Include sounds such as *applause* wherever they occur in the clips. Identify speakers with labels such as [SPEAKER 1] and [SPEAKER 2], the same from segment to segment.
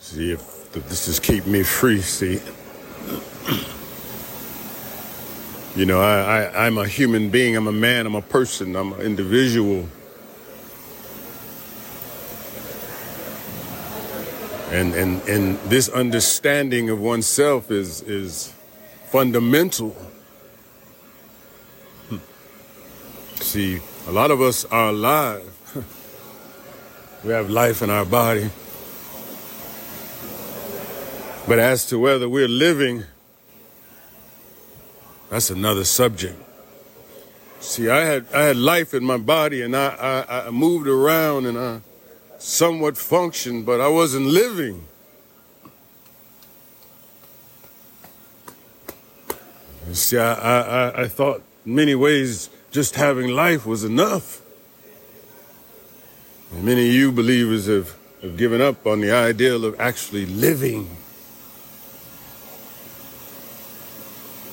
[SPEAKER 1] See if this is keep me free. See, you know, I, I I'm a human being. I'm a man. I'm a person. I'm an individual. And and and this understanding of oneself is is fundamental. See, a lot of us are alive. *laughs* we have life in our body. But as to whether we're living, that's another subject. See, I had I had life in my body, and I, I, I moved around, and I somewhat functioned, but I wasn't living. See, I, I, I thought in many ways just having life was enough. And many of you believers have, have given up on the ideal of actually living.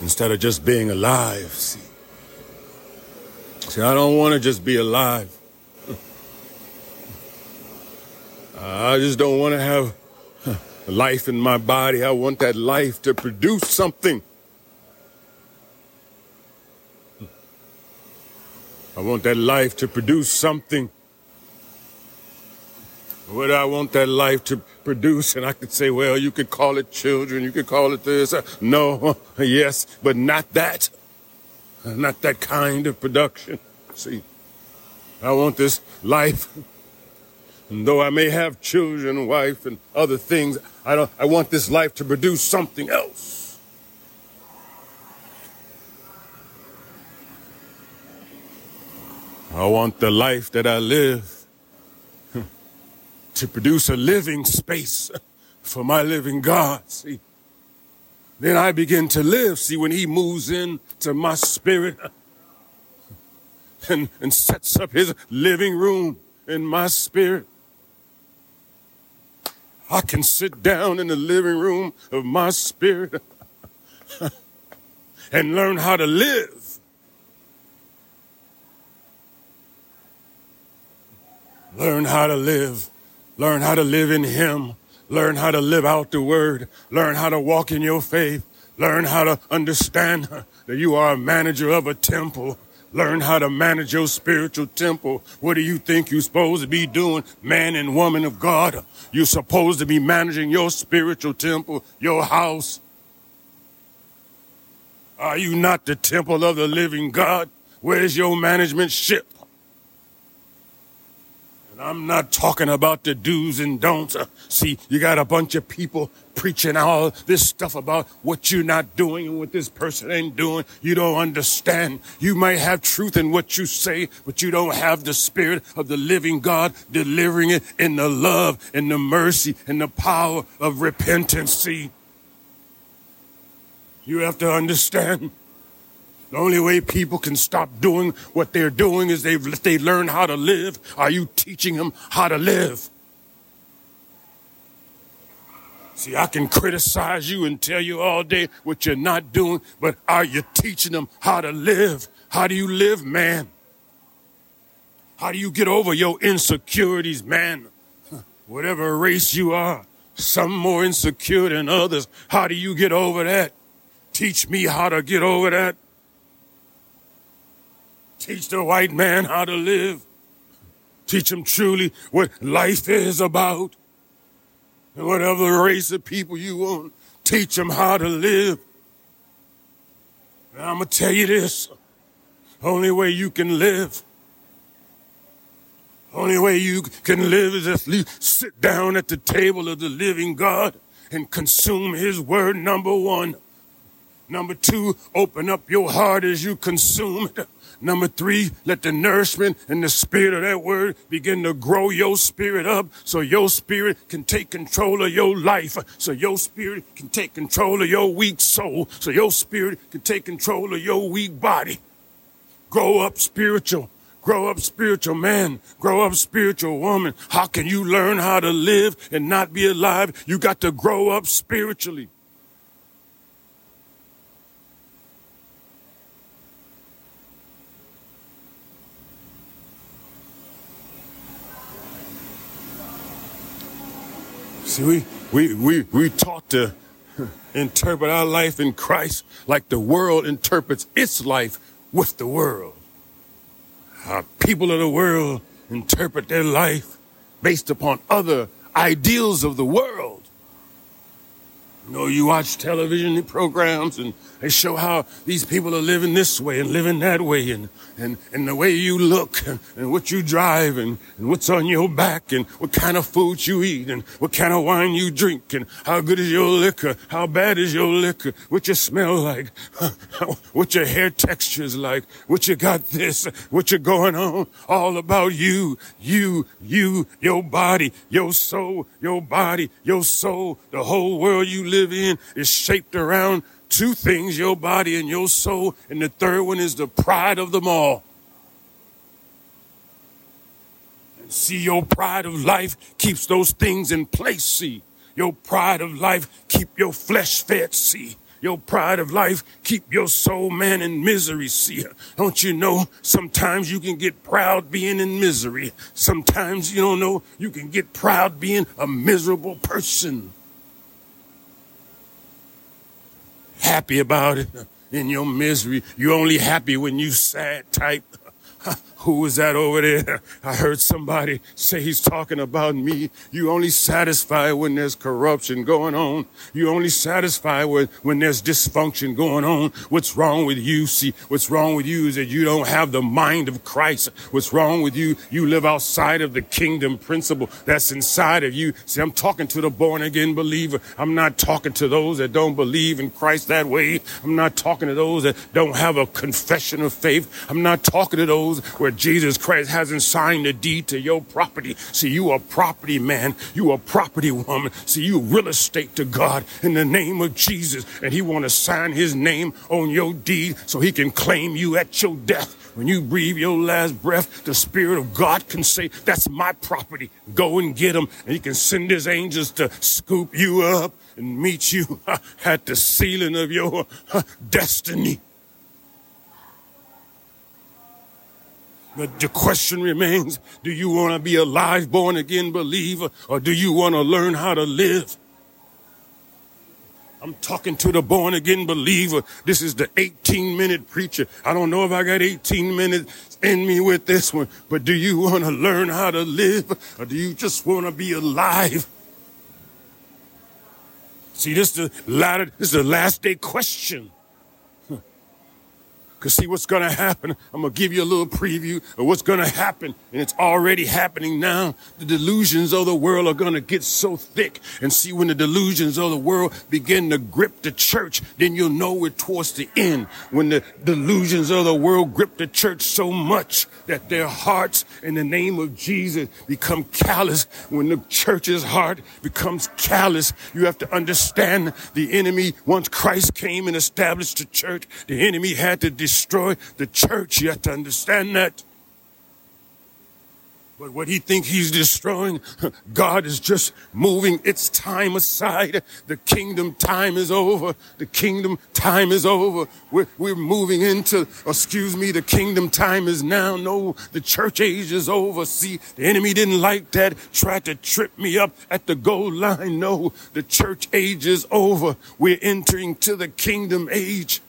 [SPEAKER 1] Instead of just being alive. See, see I don't want to just be alive. I just don't want to have life in my body. I want that life to produce something. I want that life to produce something. What I want that life to produce, and I could say, well, you could call it children, you could call it this. Uh, no, *laughs* yes, but not that. Not that kind of production. See, I want this life. And though I may have children, wife, and other things, I don't. I want this life to produce something else. I want the life that I live to produce a living space for my living God. See, then I begin to live. See, when He moves into my spirit *laughs* and, and sets up His living room in my spirit, I can sit down in the living room of my spirit *laughs* and learn how to live. Learn how to live Learn how to live in Him. Learn how to live out the Word. Learn how to walk in your faith. Learn how to understand that you are a manager of a temple. Learn how to manage your spiritual temple. What do you think you're supposed to be doing, man and woman of God? You're supposed to be managing your spiritual temple, your house. Are you not the temple of the living God? Where's your management ship? And I'm not talking about the do's and don'ts. Uh, see, you got a bunch of people preaching all this stuff about what you're not doing and what this person ain't doing. You don't understand. You might have truth in what you say, but you don't have the spirit of the living God delivering it in the love and the mercy and the power of repentance. See, you have to understand. The only way people can stop doing what they're doing is they they learn how to live. Are you teaching them how to live? See, I can criticize you and tell you all day what you're not doing, but are you teaching them how to live? How do you live, man? How do you get over your insecurities, man? Whatever race you are, some more insecure than others. How do you get over that? Teach me how to get over that. Teach the white man how to live. Teach him truly what life is about. And whatever race of people you want, teach them how to live. And I'm going to tell you this. Only way you can live, only way you can live is if you sit down at the table of the living God and consume his word, number one. Number two, open up your heart as you consume it. Number three, let the nourishment and the spirit of that word begin to grow your spirit up so your spirit can take control of your life. So your spirit can take control of your weak soul. So your spirit can take control of your weak body. Grow up spiritual. Grow up spiritual man. Grow up spiritual woman. How can you learn how to live and not be alive? You got to grow up spiritually. See, we, we, we, we taught to interpret our life in Christ like the world interprets its life with the world. Our people of the world interpret their life based upon other ideals of the world. You know, you watch television programs and they show how these people are living this way and living that way and, and, and the way you look and, and what you drive and, and what's on your back and what kind of food you eat and what kind of wine you drink and how good is your liquor, how bad is your liquor, what you smell like, *laughs* what your hair texture is like, what you got this, what you going on, all about you, you, you, your body, your soul, your body, your soul, the whole world you live live in is shaped around two things, your body and your soul. And the third one is the pride of them all. And see, your pride of life keeps those things in place. See, your pride of life keep your flesh fed. See, your pride of life keep your soul man in misery. See, don't you know sometimes you can get proud being in misery. Sometimes you don't know you can get proud being a miserable person. Happy about it in your misery. You're only happy when you sad type. *laughs* Who was that over there? I heard somebody say he's talking about me. You only satisfy when there's corruption going on. You only satisfy when, when there's dysfunction going on. What's wrong with you? See, what's wrong with you is that you don't have the mind of Christ. What's wrong with you? You live outside of the kingdom principle that's inside of you. See, I'm talking to the born again believer. I'm not talking to those that don't believe in Christ that way. I'm not talking to those that don't have a confession of faith. I'm not talking to those where Jesus Christ hasn't signed a deed to your property. See, you a property man. You a property woman. See, you real estate to God in the name of Jesus. And he want to sign his name on your deed so he can claim you at your death. When you breathe your last breath, the Spirit of God can say, That's my property. Go and get him. And he can send his angels to scoop you up and meet you *laughs* at the ceiling of your uh, destiny. But the question remains, do you want to be a live born again believer or do you want to learn how to live? I'm talking to the born again believer. This is the 18 minute preacher. I don't know if I got 18 minutes in me with this one, but do you want to learn how to live or do you just want to be alive? See, this is the latter, this is the last day question. Because see what's going to happen. I'm going to give you a little preview of what's going to happen. And it's already happening now. The delusions of the world are going to get so thick. And see when the delusions of the world begin to grip the church, then you'll know we're towards the end. When the delusions of the world grip the church so much that their hearts in the name of Jesus become callous. When the church's heart becomes callous, you have to understand the enemy, once Christ came and established the church, the enemy had to destroy destroy the church. You have to understand that. But what he thinks he's destroying, *laughs* God is just moving its time aside. The kingdom time is over. The kingdom time is over. We're, we're moving into, excuse me, the kingdom time is now. No, the church age is over. See, the enemy didn't like that, tried to trip me up at the goal line. No, the church age is over. We're entering to the kingdom age.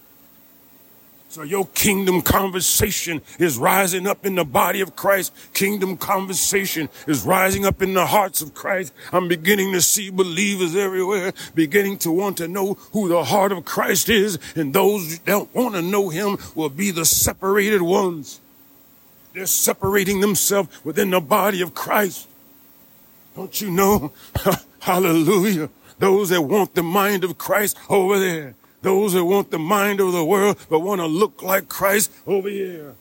[SPEAKER 1] So your kingdom conversation is rising up in the body of Christ. Kingdom conversation is rising up in the hearts of Christ. I'm beginning to see believers everywhere beginning to want to know who the heart of Christ is. And those that don't want to know him will be the separated ones. They're separating themselves within the body of Christ. Don't you know? *laughs* Hallelujah. Those that want the mind of Christ over there those that want the mind of the world but want to look like Christ over here.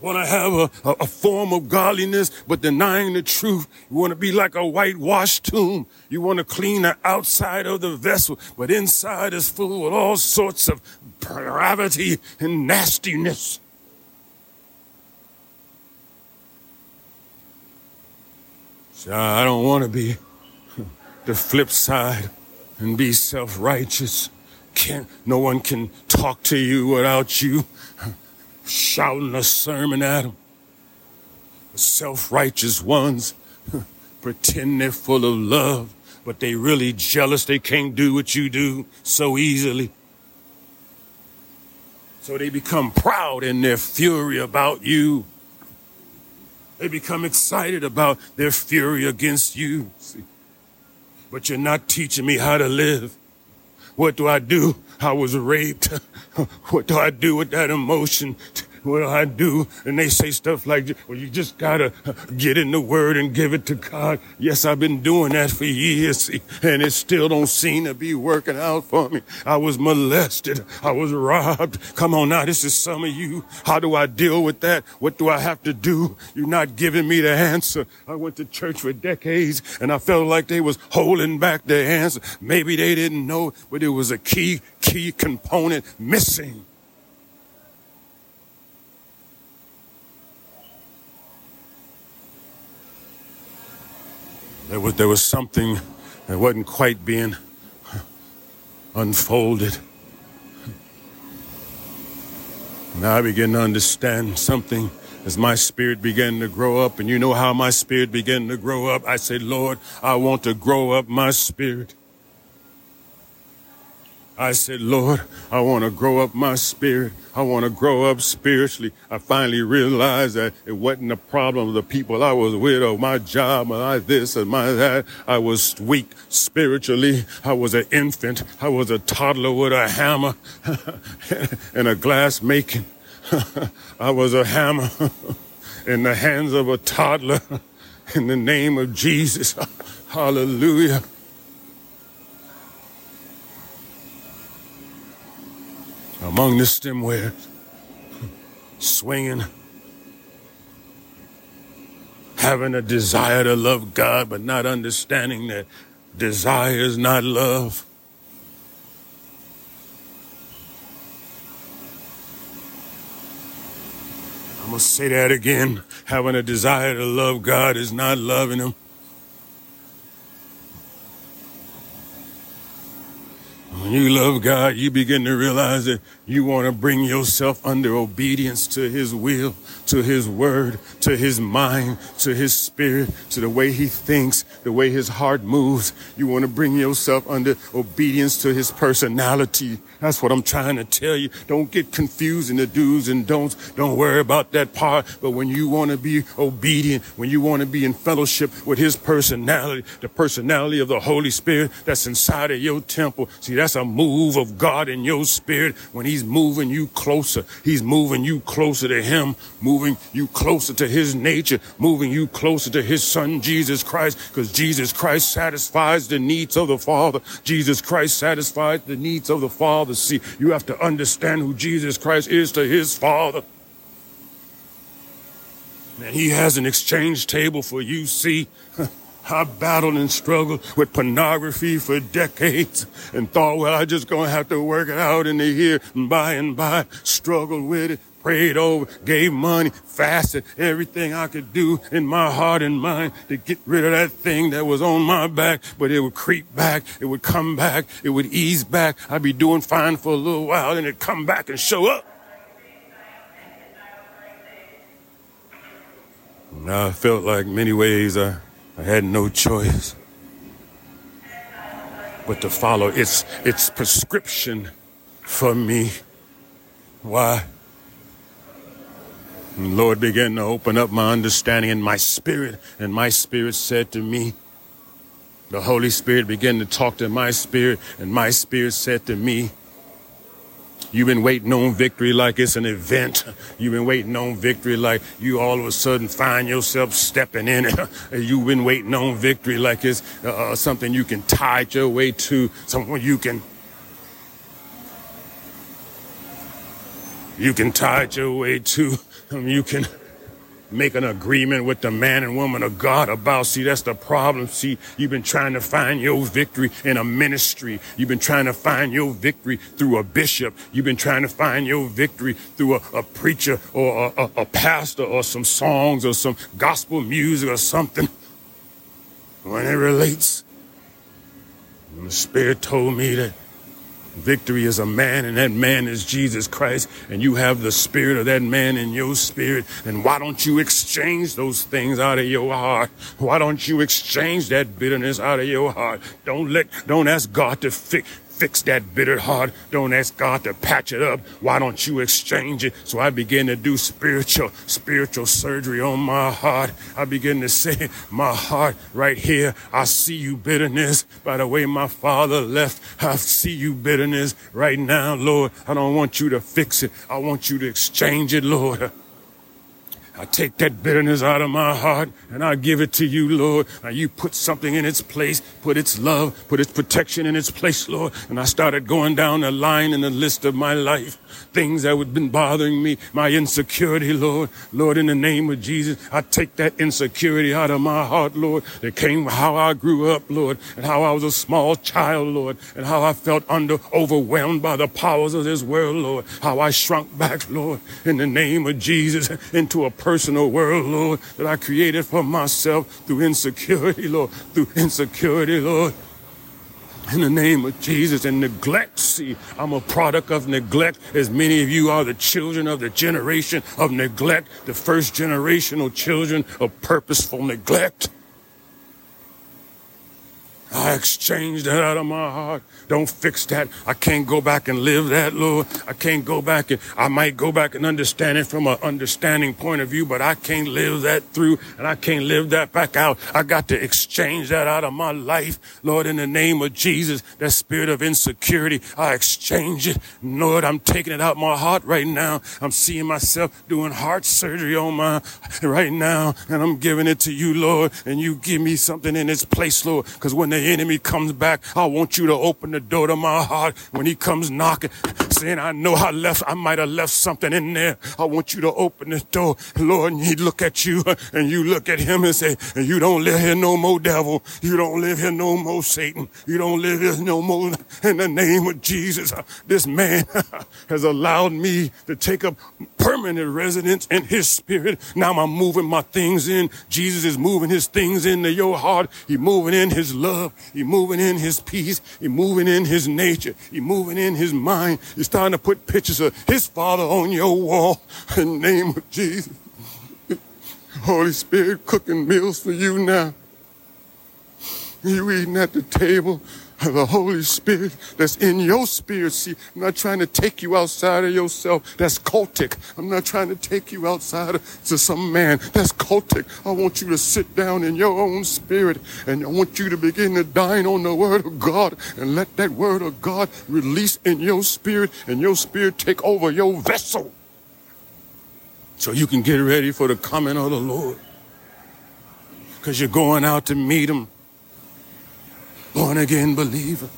[SPEAKER 1] Want to have a, a, a, form of godliness but denying the truth. You want to be like a whitewashed tomb. You want to clean the outside of the vessel, but inside is full with all sorts of pravity and nastiness. So I don't want to be *laughs* the flip side and be self-righteous. Can't, no one can talk to you without you shouting a sermon at them. The self-righteous ones, pretend they're full of love, but they really jealous. They can't do what you do so easily. So they become proud in their fury about you. They become excited about their fury against you. See? But you're not teaching me how to live. What do I do? I was raped. *laughs* what do I do with that emotion? Do I do? And they say stuff like, well, you just gotta get in the word and give it to God. Yes, I've been doing that for years, and it still don't seem to be working out for me. I was molested. I was robbed. Come on now, this is some of you. How do I deal with that? What do I have to do? You're not giving me the answer. I went to church for decades, and I felt like they was holding back the answer. Maybe they didn't know, but it was a key, key component missing. There was, there was something that wasn't quite being unfolded. Now I begin to understand something as my spirit began to grow up. And you know how my spirit began to grow up? I said, Lord, I want to grow up my spirit. I said, Lord, I want to grow up my spirit. I want to grow up spiritually. I finally realized that it wasn't a problem of the people I was with or my job or my this and my that. I was weak spiritually. I was an infant. I was a toddler with a hammer *laughs* and a glass making. *laughs* I was a hammer *laughs* in the hands of a toddler in the name of Jesus. Hallelujah. Among the stemware, swinging, having a desire to love God, but not understanding that desire is not love. I'm going to say that again. Having a desire to love God is not loving Him. You love God, you begin to realize that you want to bring yourself under obedience to His will, to His word, to His mind, to His spirit, to the way He thinks, the way His heart moves. You want to bring yourself under obedience to His personality. That's what I'm trying to tell you. Don't get confused in the do's and don'ts. Don't worry about that part. But when you want to be obedient, when you want to be in fellowship with His personality, the personality of the Holy Spirit that's inside of your temple, see, that's a move of God in your spirit when He's moving you closer. He's moving you closer to Him, moving you closer to His nature, moving you closer to His Son, Jesus Christ, because Jesus Christ satisfies the needs of the Father. Jesus Christ satisfies the needs of the Father. See, you have to understand who Jesus Christ is to His Father. And He has an exchange table for you, see. *laughs* I battled and struggled with pornography for decades and thought, well, I just gonna have to work it out in the year and by and by. Struggled with it, prayed over, gave money, fasted, everything I could do in my heart and mind to get rid of that thing that was on my back, but it would creep back, it would come back, it would ease back. I'd be doing fine for a little while, and it'd come back and show up. Now I felt like many ways I I had no choice but to follow its, its prescription for me. Why? And Lord began to open up my understanding and my spirit, and my spirit said to me, the Holy Spirit began to talk to my spirit, and my spirit said to me, You've been waiting on victory like it's an event. You've been waiting on victory like you all of a sudden find yourself stepping in it. *laughs* You've been waiting on victory like it's uh, uh, something you can tide your way to, something you can you can tide your way to. You can make an agreement with the man and woman of God about. See, that's the problem. See, you've been trying to find your victory in a ministry. You've been trying to find your victory through a bishop. You've been trying to find your victory through a, a preacher or a, a, a pastor or some songs or some gospel music or something. When it relates, and the Spirit told me that Victory is a man, and that man is Jesus Christ, and you have the spirit of that man in your spirit. And why don't you exchange those things out of your heart? Why don't you exchange that bitterness out of your heart? Don't let, don't ask God to fix, fix that bitter heart. Don't ask God to patch it up. Why don't you exchange it? So I begin to do spiritual, spiritual surgery on my heart. I begin to say, my heart right here, I see you bitterness. By the way my father left, I see you bitterness right now, Lord. I don't want you to fix it. I want you to exchange it, Lord. I take that bitterness out of my heart and I give it to you, Lord. Now you put something in its place, put its love, put its protection in its place, Lord. And I started going down the line in the list of my life things that had been bothering me, my insecurity, Lord. Lord, in the name of Jesus, I take that insecurity out of my heart, Lord. It came how I grew up, Lord, and how I was a small child, Lord, and how I felt under overwhelmed by the powers of this world, Lord. How I shrunk back, Lord, in the name of Jesus, into a personal world, Lord, that I created for myself through insecurity, Lord, through insecurity, Lord in the name of Jesus and neglect. See, I'm a product of neglect, as many of you are the children of the generation of neglect, the first generational children of purposeful neglect. I exchanged that out of my heart. Don't fix that. I can't go back and live that, Lord. I can't go back and I might go back and understand it from an understanding point of view, but I can't live that through and I can't live that back out. I got to exchange that out of my life, Lord, in the name of Jesus. That spirit of insecurity, I exchange it. Lord, I'm taking it out my heart right now. I'm seeing myself doing heart surgery on my right now, and I'm giving it to you, Lord, and you give me something in its place, Lord, because when they enemy comes back, I want you to open the door to my heart when he comes knocking, saying, I know I left, I might have left something in there. I want you to open this door, Lord, and he look at you and you look at him and say, you don't live here no more, devil. You don't live here no more, Satan. You don't live here no more. In the name of Jesus, this man *laughs* has allowed me to take up permanent residence in his spirit. Now I'm moving my things in. Jesus is moving his things into your heart. He's moving in his love. He moving in his peace. He moving in his nature. He moving in his mind. He's starting to put pictures of his father on your wall *laughs* in the name of Jesus. Holy Spirit cooking meals for you now. You eating at the table the Holy Spirit that's in your spirit. See, I'm not trying to take you outside of yourself. That's cultic. I'm not trying to take you outside of, to some man. That's cultic. I want you to sit down in your own spirit and I want you to begin to dine on the word of God and let that word of God release in your spirit and your spirit take over your vessel so you can get ready for the coming of the Lord. Because you're going out to meet him born again believer.